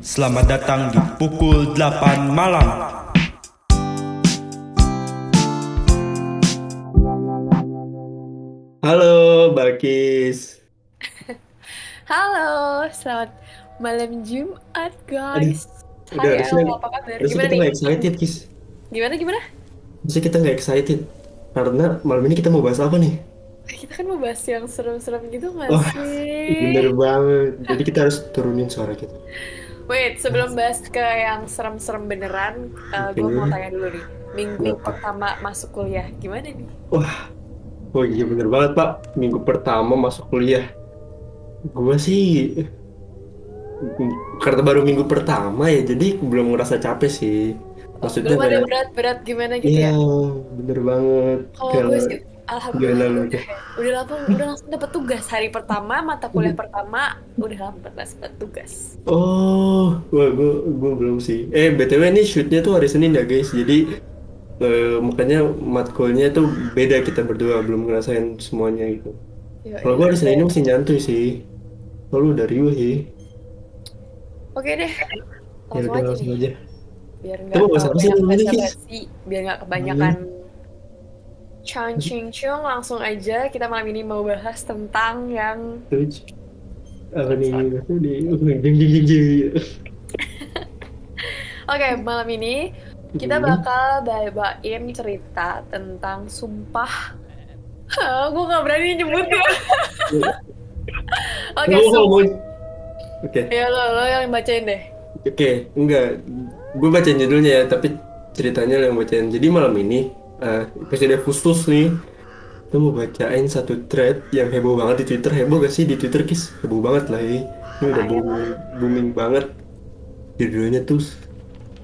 Selamat datang di pukul 8 malam. Halo, Balkis. Halo, selamat malam Jumat guys. Udah, Hai, halo, apa kabar? Gimana kita nggak excited, Kis. Gimana gimana? Harusnya kita nggak excited. Karena malam ini kita mau bahas apa nih? Kita kan mau bahas yang serem-serem gitu nggak Wah, sih? Bener banget. Jadi kita harus turunin suara kita. Wait, sebelum bahas ke yang serem-serem beneran, gue Oke. mau tanya dulu nih. Minggu Apa? pertama masuk kuliah, gimana nih? Wah, oh iya bener banget, Pak. Minggu pertama masuk kuliah. Gua sih karena baru minggu pertama ya, jadi belum ngerasa capek sih. Maksudnya Belum ada berat-berat gimana gitu iya, ya? bener banget. Kalau gue sih, alhamdulillah udah, udah langsung udah langsung dapet tugas hari pertama mata kuliah pertama udah langsung dapet tugas. Oh, wah gue gue belum sih. Eh, BTW ini shootnya tuh hari Senin ya guys. Jadi eh, makanya matkulnya tuh beda kita berdua belum ngerasain semuanya gitu. Kalau gue hari Senin ini masih nyantuy sih. Kalau udah riuh sih. Oke deh, Ya langsung udah aja langsung aja. biar nggak biar nggak kebanyakan chang ching chung langsung aja kita malam ini mau bahas tentang yang apa nih? Uh, jeng jeng jeng jeng. oke malam ini kita Hmm. bakal bawain cerita tentang sumpah gue nggak berani nyebutnya oke Kamu sumpah ngomong. Oke. ya lo lo yang bacain deh Oke, enggak. Gue bacain judulnya ya, tapi ceritanya lo yang bacain. Jadi malam ini, eh, episode khusus nih, kita mau bacain satu thread yang heboh banget di Twitter. Heboh gak sih di Twitter, Kis? Heboh banget lah ini. Ini udah booming, booming banget. Judulnya tuh,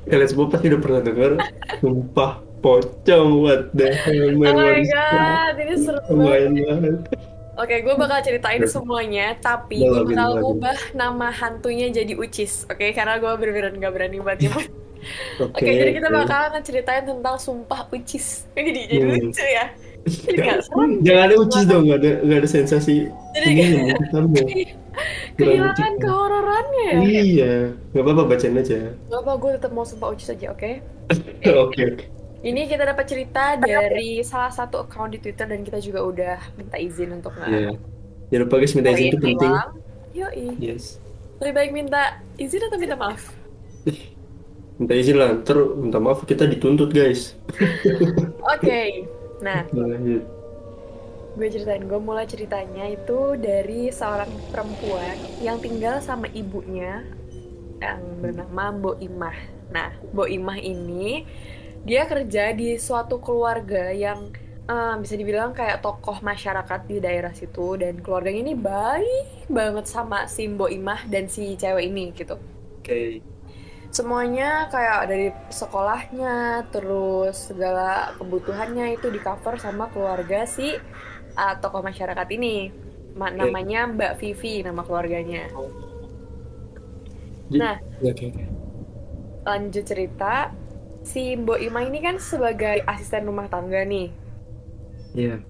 kalian semua pasti udah pernah denger. Sumpah pocong, what the hell, oh my god ini seru banget. Oke, gue bakal ceritain semuanya, tapi gue bakal ubah nama hantunya jadi Ucis, oke? Karena gue bener-bener gak berani buat nyebut. Oke, Oke, jadi kita bakal ngeceritain tentang sumpah Ucis. Jadi jadi Hmm. lucu ya. Jadi gak. Jangan ada ucis dong, gak ada, gak ada sensasi. Jadi Ini kamu. kehilangan kehororannya ya. Iya, nggak apa-apa bacain aja. Gak apa, gue tetap mau sumpah Ucis aja, oke? Oke, oke. Ini kita dapat cerita dari salah satu account di Twitter dan kita juga udah minta izin untuk nggak Iya. Jangan lupa guys, minta izin itu penting. Yoi. Yes. Lebih baik minta izin atau minta maaf? Minta izin lah, ntar minta maaf kita dituntut guys. Oke. Nah, Lanjut. gue ceritain gue mulai ceritanya itu dari seorang perempuan yang tinggal sama ibunya yang bernama Mbok Imah. Nah, Mbok Imah ini dia kerja di suatu keluarga yang eh, bisa dibilang kayak tokoh masyarakat di daerah situ dan keluarganya ini baik banget sama si Mbok Imah dan si cewek ini gitu. Oke. Semuanya kayak dari sekolahnya, terus segala kebutuhannya itu di cover sama keluarga si uh, tokoh masyarakat ini. Ma- Oke. namanya Mbak Vivi nama keluarganya. Nah. Oke. Lanjut cerita, si Mbok Ima ini kan sebagai asisten rumah tangga nih. Iya.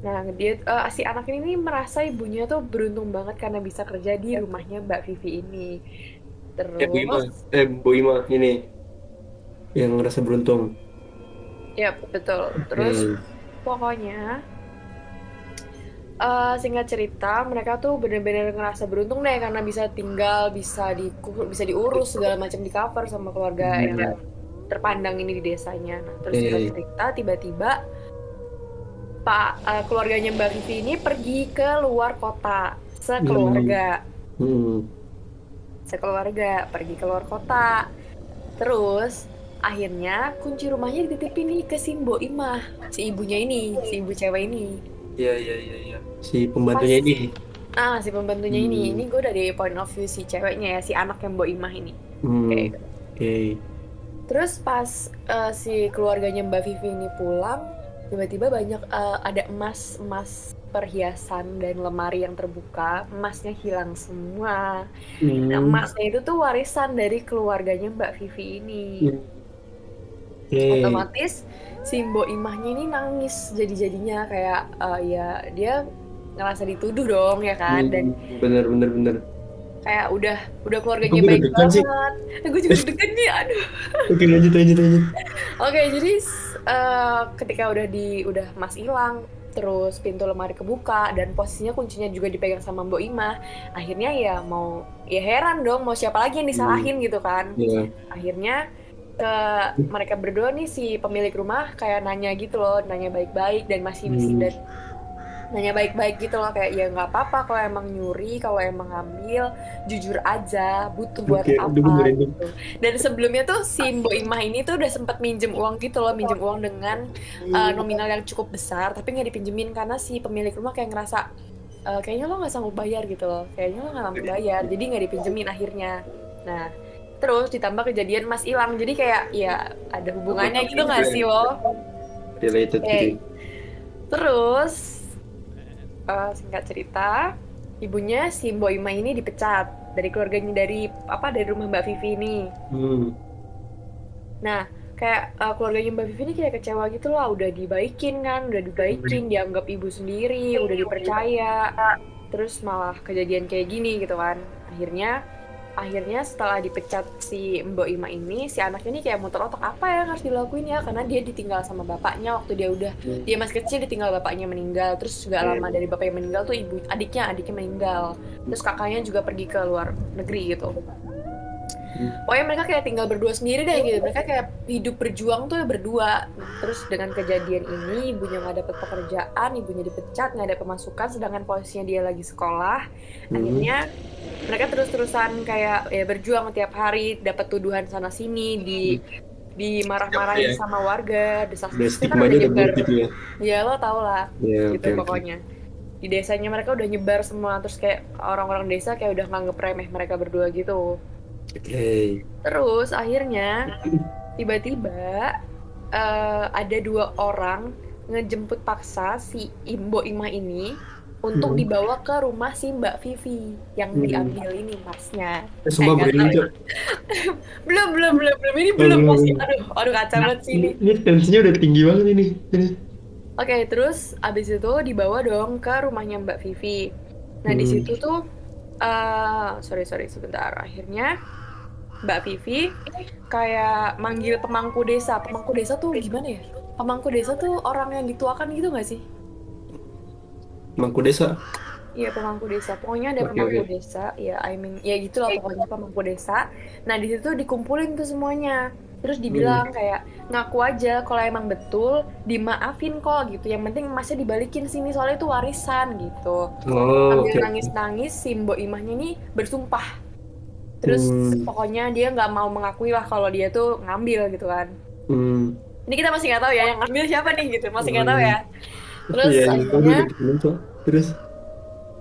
Nah, dia uh, si anak ini nih merasa ibunya tuh beruntung banget karena bisa kerja di rumahnya Mbak Vivi ini. Terus, Eh, Bu Ima, eh Bu Ima ini yang ngerasa beruntung. ya betul. Terus Hmm. Pokoknya, eh, singkat cerita, mereka tuh bener-bener ngerasa beruntung deh karena bisa tinggal, bisa di bisa diurus segala macam di cover sama keluarga Hmm. yang terpandang ini di desanya. Nah, terus Iya, singkat iya. cerita, tiba-tiba Pak eh, keluarganya Mbak Vivi ini pergi ke luar kota sekeluarga, Hmm. Sekeluarga pergi ke luar kota. Terus akhirnya kunci rumahnya dititipin nih ke si Mbok Imah, si ibunya ini, si ibu cewek ini. Iya, iya, iya, iya. Si pembantunya ini. Ah, si pembantunya ini, Hmm. ini gue dari point of view si ceweknya ya, si anak yang Mbok Imah ini. Hmm. Oke. Oke. Terus pas eh, si keluarganya Mbak Vivi ini pulang, tiba-tiba banyak eh, ada emas, emas perhiasan dan lemari yang terbuka, emasnya hilang semua. Hmm. Nah, emasnya itu tuh warisan dari keluarganya Mbak Vivi ini. Hmm. Oke. Otomatis si Mbok Imahnya ini nangis jadi-jadinya kayak eh, ya dia ngerasa dituduh dong ya kan dan Hmm, bener bener bener kayak udah udah keluarganya baik banget gue juga deg-degan nih aduh Oke lanjut lanjut lanjut. Oke, jadi eh, ketika udah di udah Mas hilang, terus pintu lemari kebuka dan posisinya kuncinya juga dipegang sama Mbok Imah, akhirnya ya mau ya heran dong mau siapa lagi yang disalahin gitu kan. Iya. Akhirnya ke mereka berdua nih si pemilik rumah kayak nanya gitu loh, nanya baik-baik dan masih Hmm. dan nanya baik-baik gitu loh kayak ya nggak apa-apa kalau emang nyuri, kalau emang ngambil jujur aja, butuh buat Oke, apa gue merinding. gitu. Dan sebelumnya tuh si Mbok Imah ini tuh udah sempet minjem uang gitu loh, minjem uang dengan uh, nominal yang cukup besar, tapi nggak dipinjemin karena si pemilik rumah kayak ngerasa "E, kayaknya lo nggak sanggup bayar gitu loh, kayaknya lo nggak sanggup bayar, jadi nggak dipinjemin akhirnya. Nah, terus ditambah kejadian Mas hilang, jadi kayak ya ada hubungannya gitu nggak sih lo? Related gitu. Terus uh, singkat cerita, ibunya si Mbok Imah ini dipecat dari keluarganya dari apa dari rumah Mbak Vivi ini. Hmm. Nah, kayak uh, keluarganya Mbak Vivi ini kayak kecewa gitu lah, udah dibaikin kan, udah dibaikin, dianggap ibu sendiri, udah dipercaya. Terus malah kejadian kayak gini gitu kan. Akhirnya akhirnya setelah dipecat si Mbok Ima ini, si anaknya ini kayak muter otak apa yang harus dilakuin ya? Karena dia ditinggal sama bapaknya waktu dia udah Hmm. dia masih kecil ditinggal bapaknya meninggal. Terus gak lama dari bapaknya meninggal tuh ibu adiknya adiknya meninggal. Terus kakaknya juga pergi ke luar negeri gitu pokoknya mereka kayak tinggal berdua sendiri deh gitu mereka kayak hidup berjuang tuh berdua terus dengan kejadian ini ibunya nggak dapat pekerjaan ibunya dipecat nggak ada pemasukan sedangkan posisinya dia lagi sekolah Hmm. akhirnya mereka terus-terusan kayak ya berjuang tiap hari dapat tuduhan sana sini di dimarah-marahin Iya. sama warga desas desus kan udah nyebar. gitu ya. ya lo tau lah Ya, gitu oke. pokoknya di desanya mereka udah nyebar semua terus kayak orang-orang desa kayak udah nganggep remeh mereka berdua gitu Oke. terus akhirnya tiba-tiba eh, ada dua orang ngejemput paksa si Imbo Imah ini untuk Hmm. dibawa ke rumah si Mbak Vivi yang Hmm. diambil ini masnya Eh, sumpah tahu. Cok. belum belum belum belum ini belum masih aduh aduh kacau banget sih ini Ini tensinya udah tinggi banget ini. Ini. Oke, terus abis itu dibawa dong ke rumahnya Mbak Vivi. Nah di Hmm. situ tuh, eh sorry sorry sebentar. Akhirnya Mbak Vivi kayak manggil pemangku desa. Pemangku desa tuh gimana ya? Pemangku desa tuh orang yang dituakan gitu nggak sih? Mangku desa. Iya pemangku desa. Pokoknya ada Oke, pemangku oke. desa. Ya I mean ya gitulah pokoknya pemangku desa. Nah di situ dikumpulin tuh semuanya. Terus dibilang kayak ngaku aja kalau emang betul dimaafin kok gitu. Yang penting emasnya dibalikin sini soalnya itu warisan gitu. Oh, Sambil oke. nangis-nangis si Mbok Imahnya nih bersumpah. Terus Hmm. pokoknya dia nggak mau mengakui lah kalau dia tuh ngambil gitu kan. Hmm. Ini kita masih nggak tahu ya yang ngambil siapa nih gitu. Masih nggak tahu ya. Terus Iya. Aduh, akhirnya. Terus.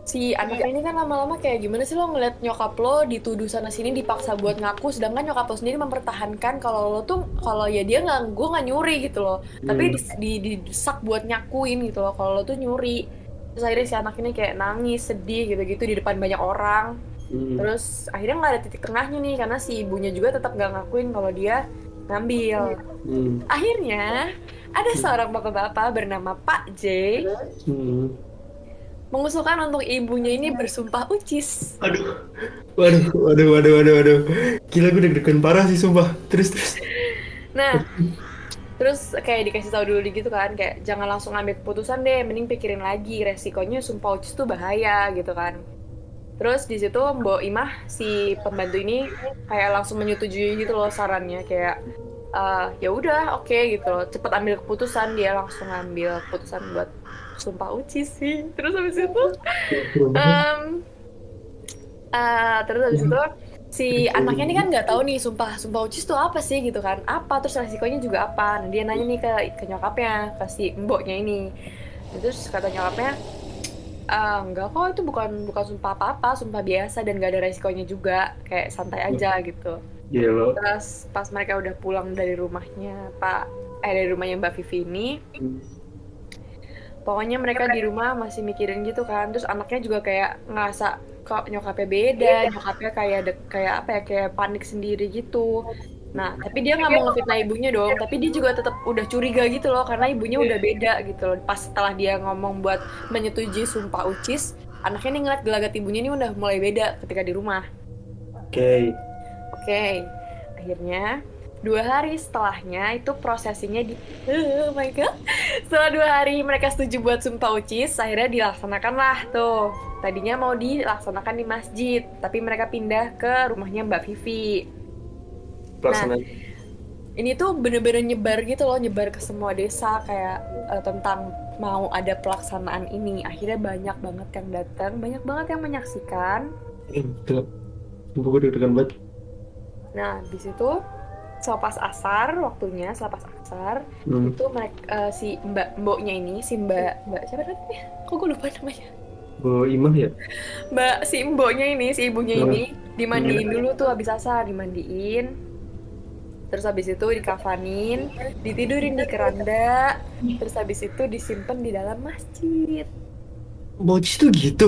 si anaknya ini kan lama-lama kayak gimana sih lo ngeliat nyokap lo dituduh sana sini dipaksa buat ngaku sedangkan nyokap lo sendiri mempertahankan kalau lo tuh kalau ya dia nggak gue nggak nyuri gitu loh tapi Hmm. dis- di, didesak buat nyakuin gitu loh kalau lo tuh nyuri terus akhirnya si anak ini kayak nangis sedih gitu-gitu di depan banyak orang Hmm. terus akhirnya nggak ada titik tengahnya nih karena si ibunya juga tetap nggak ngakuin kalau dia ngambil Hmm. akhirnya ada seorang bapak-bapak bernama Pak J Hmm. mengusulkan untuk ibunya ini bersumpah ucis Aduh. Waduh, waduh, waduh, waduh, waduh. Gila gue deg-degan parah sih sumpah. Terus terus. Nah, terus kayak dikasih tahu dulu gitu kan, kayak jangan langsung ambil keputusan deh, mending pikirin lagi resikonya sumpah ucis tuh bahaya gitu kan. Terus di situ Mbok Imah si pembantu ini kayak langsung menyetujui gitu loh sarannya kayak "Eh, ya udah oke gitu loh, cepet ambil keputusan dia langsung ambil keputusan buat sumpah ucis sih. Terus habis itu Em, eh, terus habis itu si anaknya ini kan nggak tahu nih sumpah sumpah ucis itu apa sih? Gitu kan. Apa? Terus resikonya juga apa? Nah dia nanya nih ke ke nyokapnya ke mboknya ini. Nah, terus kata nyokapnya "Ah, enggak kok itu bukan bukan sumpah apa apa sumpah biasa dan gak ada resikonya juga kayak santai aja gitu. Gila. terus pas mereka udah pulang dari rumahnya pak eh dari rumahnya mbak Vivi ini pokoknya mereka di rumah masih mikirin gitu kan terus anaknya juga kayak ngerasa kok nyokapnya beda nyokapnya kayak dek- kayak apa ya kayak panik sendiri gitu nah tapi dia nggak mau ngefitnah ibunya dong. Tapi dia juga tetap udah curiga gitu loh karena ibunya udah beda gitu loh. Pas setelah dia ngomong buat menyetujui sumpah ucis anaknya nih ngeliat gelagat ibunya ini udah mulai beda ketika di rumah. Oke. Oke, akhirnya dua hari setelahnya itu prosesinya di oh my god. Setelah dua hari mereka setuju buat sumpah ucis akhirnya dilaksanakan lah tuh. Tadinya mau dilaksanakan di masjid tapi mereka pindah ke rumahnya Mbak Vivi Pelaksanaan. ini tuh bener-bener nyebar gitu loh nyebar ke semua desa kayak eh, tentang mau ada pelaksanaan ini akhirnya banyak banget yang datang banyak banget yang menyaksikan Eh, gue deg-degan banget. nah di situ selepas asar waktunya selepas asar Hmm. itu mereka si mbak mboknya ini si mbak mbak siapa namanya kok gue lupa namanya Bawa imah ya? mbak si mboknya ini si ibunya Hmm. ini dimandiin dulu tuh habis asar dimandiin terus habis itu dikafanin ditidurin di keranda terus habis itu disimpan di dalam masjid Mochi tuh gitu.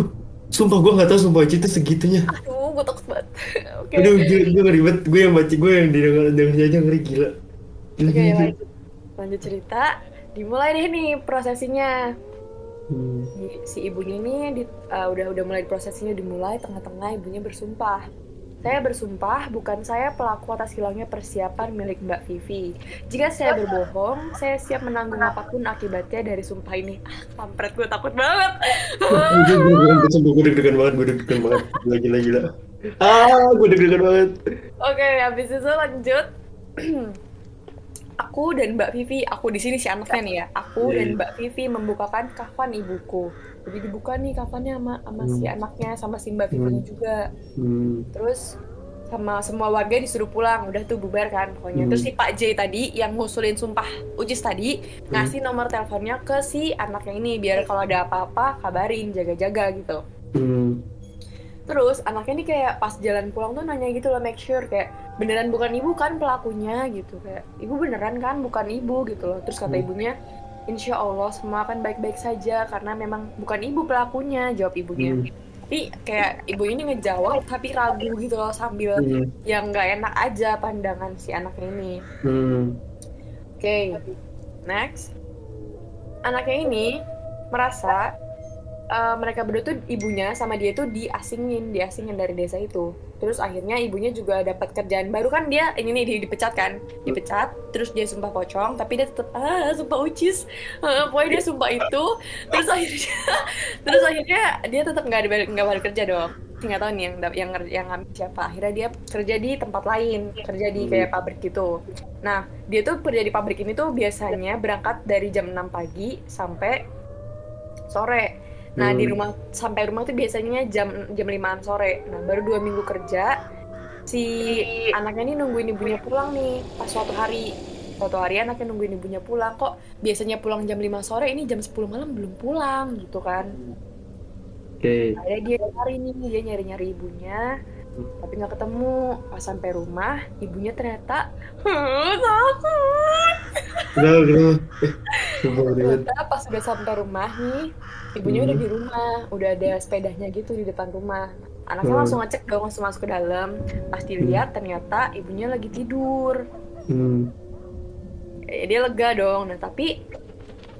Sumpah gue gak tau sumpah Mochi tuh segitunya. aduh gue takut banget oke Aduh, gue, banget. Gue yang baca, gue yang didengar dengarnya aja ngeri gila. Gila, Oke, gila. lanjut. lanjut cerita dimulai deh nih prosesinya Hmm. Di- si ibunya ini di- uh, udah udah mulai prosesinya dimulai tengah-tengah ibunya bersumpah saya bersumpah bukan saya pelaku atas hilangnya persiapan milik Mbak Vivi. Jika saya berbohong, saya siap menanggung apa pun akibatnya dari sumpah ini. Ah, kampret gue takut banget. Gue deg-degan banget, gue deg-degan banget. Gila, gila, gila. Ah, gue deg-degan banget. Oke, habis itu lanjut. aku dan Mbak Vivi, aku di sini si anaknya nih ya. Aku Iya, dan iya. Mbak Vivi membukakan kafan ibuku. Jadi dibuka nih kafannya sama sama si Hmm. anaknya sama si Mbak Vivi juga. Hmm. Terus sama semua warga disuruh pulang, udah tuh bubar kan pokoknya. Hmm. Terus si Pak J tadi yang ngusulin sumpah ucis tadi ngasih nomor teleponnya ke si anaknya ini biar kalau ada apa-apa kabarin, jaga-jaga gitu. Hmm. Terus anaknya ini kayak pas jalan pulang tuh nanya gitu loh, make sure kayak beneran bukan ibu kan pelakunya gitu kayak ibu beneran kan bukan ibu gitu loh. Terus kata Hmm. ibunya, insya Allah semua akan baik-baik saja karena memang bukan ibu pelakunya, jawab ibunya. Hmm. Tapi kayak ibu ini ngejawab tapi ragu gitu loh sambil Hmm. yang nggak enak aja pandangan si anaknya ini. Hmm. Oke, next. Anaknya ini merasa uh, mereka berdua tuh ibunya sama dia tuh diasingin, diasingin dari desa itu. Terus akhirnya ibunya juga dapat kerjaan baru kan dia ini nih di- dipecat kan, dipecat. Terus dia sumpah pocong, tapi dia tetap ah sumpah ucis. Pokoknya dia sumpah itu. Terus akhirnya, terus akhirnya dia tetap nggak balik nggak balik kerja dong. Nggak tahu nih yang yang yang ngambil siapa. Akhirnya dia kerja di tempat lain, kerja di kayak pabrik gitu. Nah, dia tuh kerja di pabrik ini tuh biasanya berangkat dari jam 6 pagi sampai sore. Nah, di Hmm. rumah sampai rumah tuh biasanya jam jam 5 sore. Nah, baru dua minggu kerja si anaknya ini nungguin ibunya pulang nih pas suatu hari. Suatu hari anaknya nungguin ibunya pulang kok biasanya pulang jam 5 sore ini jam 10 malam belum pulang gitu kan. Oke. Akhirnya dia nyari nih, dia nyari-nyari ibunya tapi nggak ketemu pas sampai rumah ibunya ternyata takut Kenapa, kenapa? Ternyata pas udah sampai rumah nih, ibunya Hmm. udah di rumah, udah ada sepedanya gitu di depan rumah. Anaknya Hmm. langsung ngecek dong, langsung masuk ke dalam. Pas dilihat ternyata ibunya lagi tidur. Hmm. Eh, dia lega dong. Nah tapi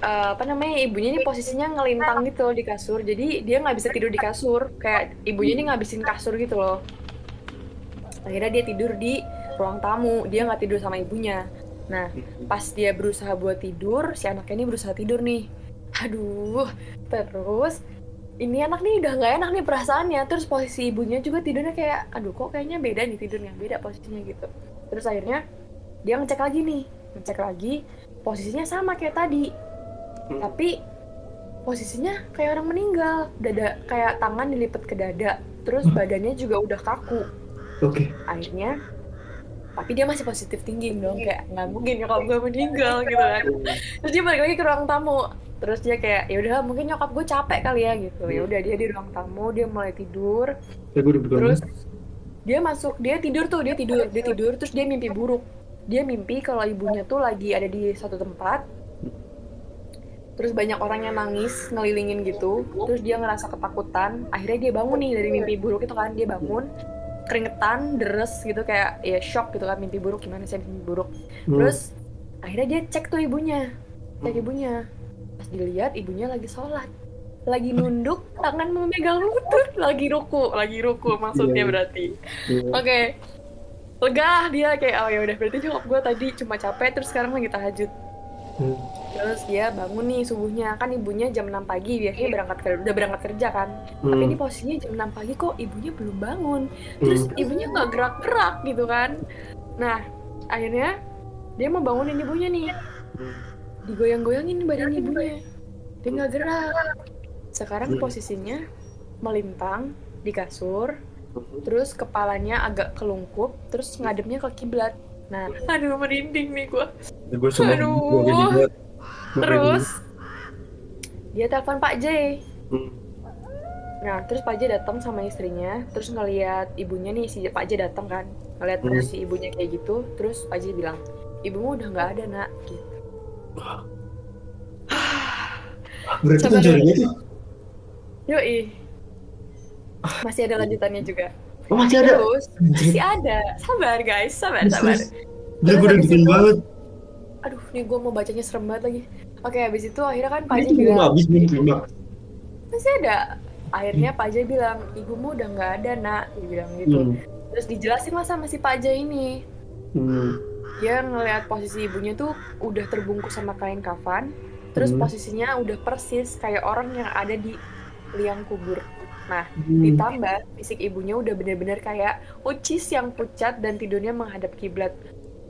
eh, apa namanya ibunya ini posisinya ngelintang gitu loh di kasur. Jadi dia nggak bisa tidur di kasur. Kayak ibunya ini ngabisin kasur gitu loh. Akhirnya dia tidur di ruang tamu. Dia nggak tidur sama ibunya. Nah pas dia berusaha buat tidur si anaknya ini berusaha tidur nih. Aduh terus ini anak nih udah nggak enak nih perasaannya. Terus posisi ibunya juga tidurnya kayak aduh kok kayaknya beda nih tidurnya beda posisinya gitu. Terus akhirnya dia ngecek lagi nih ngecek lagi posisinya sama kayak tadi. Hmm. tapi posisinya kayak orang meninggal. Dada kayak tangan dilipat ke dada. Terus Hmm. badannya juga udah kaku. Oke. akhirnya tapi dia masih positif tinggi dong kayak nggak mungkin nyokap gue meninggal gitu kan. Terus dia balik lagi ke ruang tamu. Terus dia kayak ya udah mungkin nyokap gue capek kali ya gitu. Ya udah dia di ruang tamu dia mulai tidur. Terus dia masuk dia tidur tuh dia tidur dia tidur. Terus dia mimpi buruk. Dia mimpi kalau ibunya tuh lagi ada di satu tempat. Terus banyak orang yang nangis ngelilingin gitu. Terus dia ngerasa ketakutan. Akhirnya dia bangun nih dari mimpi buruk itu kan dia bangun keringetan deres gitu kayak ya shock gitu kan mimpi buruk gimana sih mimpi buruk Hmm. terus akhirnya dia cek tuh ibunya cek ibunya pas dilihat ibunya lagi sholat lagi nunduk tangan memegang lutut lagi ruku lagi ruku maksudnya Iya. berarti Iya. oke lega dia kayak oh ya udah berarti nyokap gue tadi cuma capek terus sekarang lagi tahajud Hmm. terus dia bangun nih subuhnya. Kan ibunya jam 6 pagi biasanya berangkat kerja udah berangkat kerja kan. Tapi Hmm. ini posisinya jam 6 pagi kok ibunya belum bangun. Terus Hmm. ibunya nggak gerak-gerak gitu kan. Nah akhirnya dia mau bangunin ibunya nih. Digoyang-goyangin badan ibunya. Dia nggak gerak. Sekarang Hmm. posisinya melintang di kasur. Terus kepalanya agak kelungkup terus ngadepnya ke kiblat nah aduh merinding nih gua gue semua Aduh. gini banget. Gua terus dia telepon Pak J. Hmm. Nah, terus Pak J datang sama istrinya, terus ngelihat ibunya nih si Pak J datang kan, ngelihat Hmm. posisi ibunya kayak gitu, terus Pak J bilang, ibumu udah nggak ada nak, gitu. berarti Yoi, masih ada lanjutannya juga. Oh, masih ada Terus masih ada, sabar guys, sabar, Terus, sabar. Gila, gue udah bikin banget Aduh, nih gue mau bacanya serem banget lagi. Oke, habis itu akhirnya kan Pak belum bilang, habis belum terima masih ada. Akhirnya Pak J bilang, ibumu udah nggak ada nak, dia bilang gitu. Hmm. Terus dijelasin lah sama si Pak J ini, Hmm. dia ngelihat posisi ibunya tuh udah terbungkus sama kain kafan terus Hmm. posisinya udah persis kayak orang yang ada di liang kubur nah Hmm. ditambah fisik ibunya udah bener-bener kayak ucis yang pucat dan tidurnya menghadap kiblat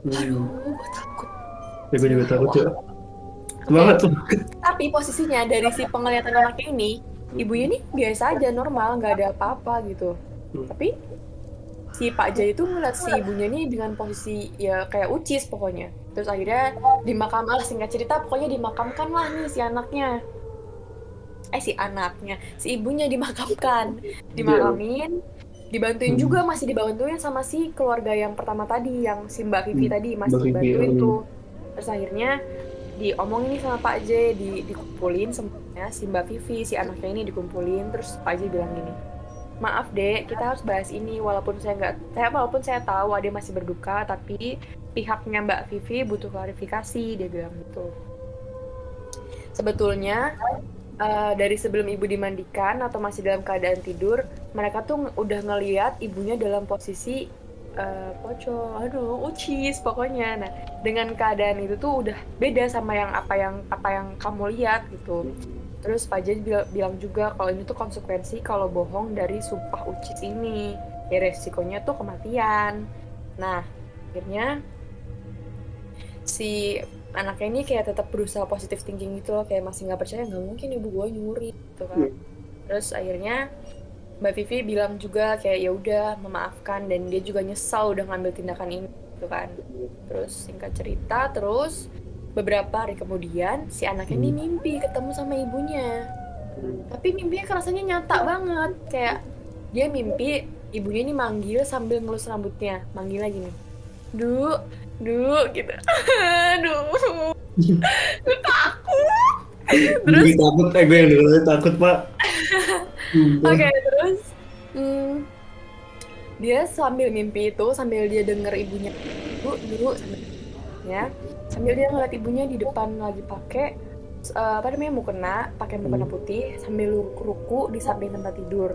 aduh Hmm. gue takut Ya, gue juga takut. Oke. Banget tuh. tapi posisinya dari si penglihatan anaknya ini ibunya nih biasa aja normal nggak ada apa-apa gitu Hmm. tapi si Pak Jai itu ngeliat si ibunya nih dengan posisi ya kayak ucis pokoknya terus akhirnya dimakam lah singkat cerita pokoknya dimakamkan lah nih si anaknya eh si anaknya si ibunya dimakamkan. Dimakamin dibantuin Hmm. juga masih dibantuin sama si keluarga yang pertama tadi yang si Mbak Vivi Hmm, tadi masih Mbak Vivi, dibantuin hmm. tuh. Terus akhirnya diomongin nih sama Pak J di, dikumpulin semuanya si Mbak Vivi si anaknya ini dikumpulin terus Pak J bilang gini maaf dek kita harus bahas ini walaupun saya nggak saya walaupun saya tahu dia masih berduka tapi pihaknya Mbak Vivi butuh klarifikasi dia bilang gitu. Sebetulnya eh, dari sebelum ibu dimandikan atau masih dalam keadaan tidur mereka tuh udah ngeliat ibunya dalam posisi eh, pocong. Aduh ucis pokoknya. Nah dengan keadaan itu tuh udah beda sama yang apa yang apa yang kamu lihat gitu. Terus Pak bilang juga kalau ini tuh konsekuensi kalau bohong dari sumpah ucis ini. Ya resikonya tuh kematian. Nah akhirnya si anaknya ini kayak tetap berusaha positive thinking gitu loh kayak masih nggak percaya nggak mungkin ibu gue nyuri gitu kan. Terus akhirnya Mbak Vivi bilang juga kayak ya udah memaafkan dan dia juga nyesal udah ngambil tindakan ini gitu kan. Terus singkat cerita terus beberapa hari kemudian si anaknya ini mimpi ketemu sama ibunya. Tapi mimpinya kerasanya nyata banget kayak dia mimpi ibunya ini manggil sambil ngelus rambutnya. Manggil lagi nih du du gitu. Aduh gue takut. Terus? Gue takut, eh gue yang dengerin takut pak. Oke, terus? Hmm, dia sambil mimpi itu, sambil dia denger ibunya bu dulu ya, sambil dia ngeliat ibunya di depan lagi pakai eh, apa namanya mukena, pakai mukena putih, sambil ruku di samping tempat tidur.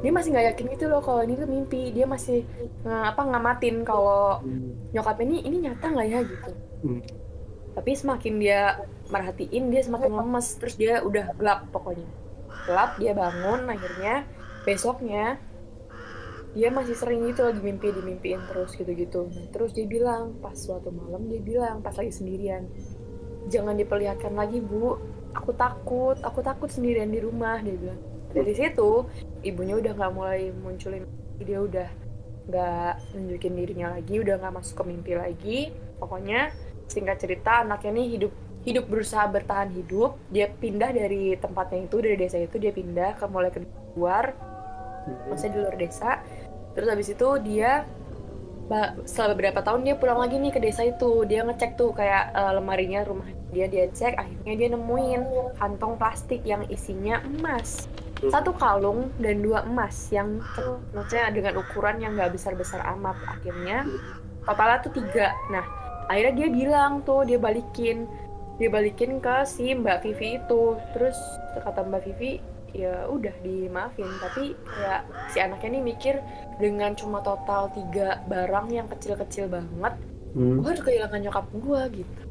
Dia masih nggak yakin gitu loh kalau ini tuh mimpi. Dia masih nge- apa ngamatin kalau nyokap ini ini nyata nggak ya gitu. Hmm. Tapi semakin dia merhatiin dia semakin lemes, terus dia udah gelap pokoknya gelap dia bangun akhirnya besoknya dia masih sering gitu lagi mimpi dimimpiin terus gitu-gitu Nah, terus dia bilang pas suatu malam dia bilang pas lagi sendirian jangan diperlihatkan lagi bu. Aku takut. Aku takut sendirian di rumah dia bilang. Dari situ ibunya udah nggak mulai munculin dia udah nggak nunjukin dirinya lagi udah nggak masuk ke mimpi lagi. Pokoknya singkat cerita anaknya nih hidup hidup berusaha bertahan hidup. Dia pindah dari tempatnya itu dari desa itu dia pindah ke mulai ke luar maksudnya di luar desa. Terus habis itu dia setelah beberapa tahun dia pulang lagi nih ke desa itu. Dia ngecek tuh kayak eh, lemarinya rumah dia dia cek akhirnya dia nemuin kantong plastik yang isinya emas. Satu kalung dan dua emas yang maksudnya dengan ukuran yang nggak besar besar amat. Akhirnya kepala tuh tiga. Nah akhirnya dia bilang tuh dia balikin. Dia balikin ke si Mbak Vivi itu. Terus kata Mbak Vivi ya udah dimaafin. Tapi kayak si anaknya nih mikir dengan cuma total tiga barang yang kecil-kecil banget Hmm. gue harus kehilangan nyokap gue gitu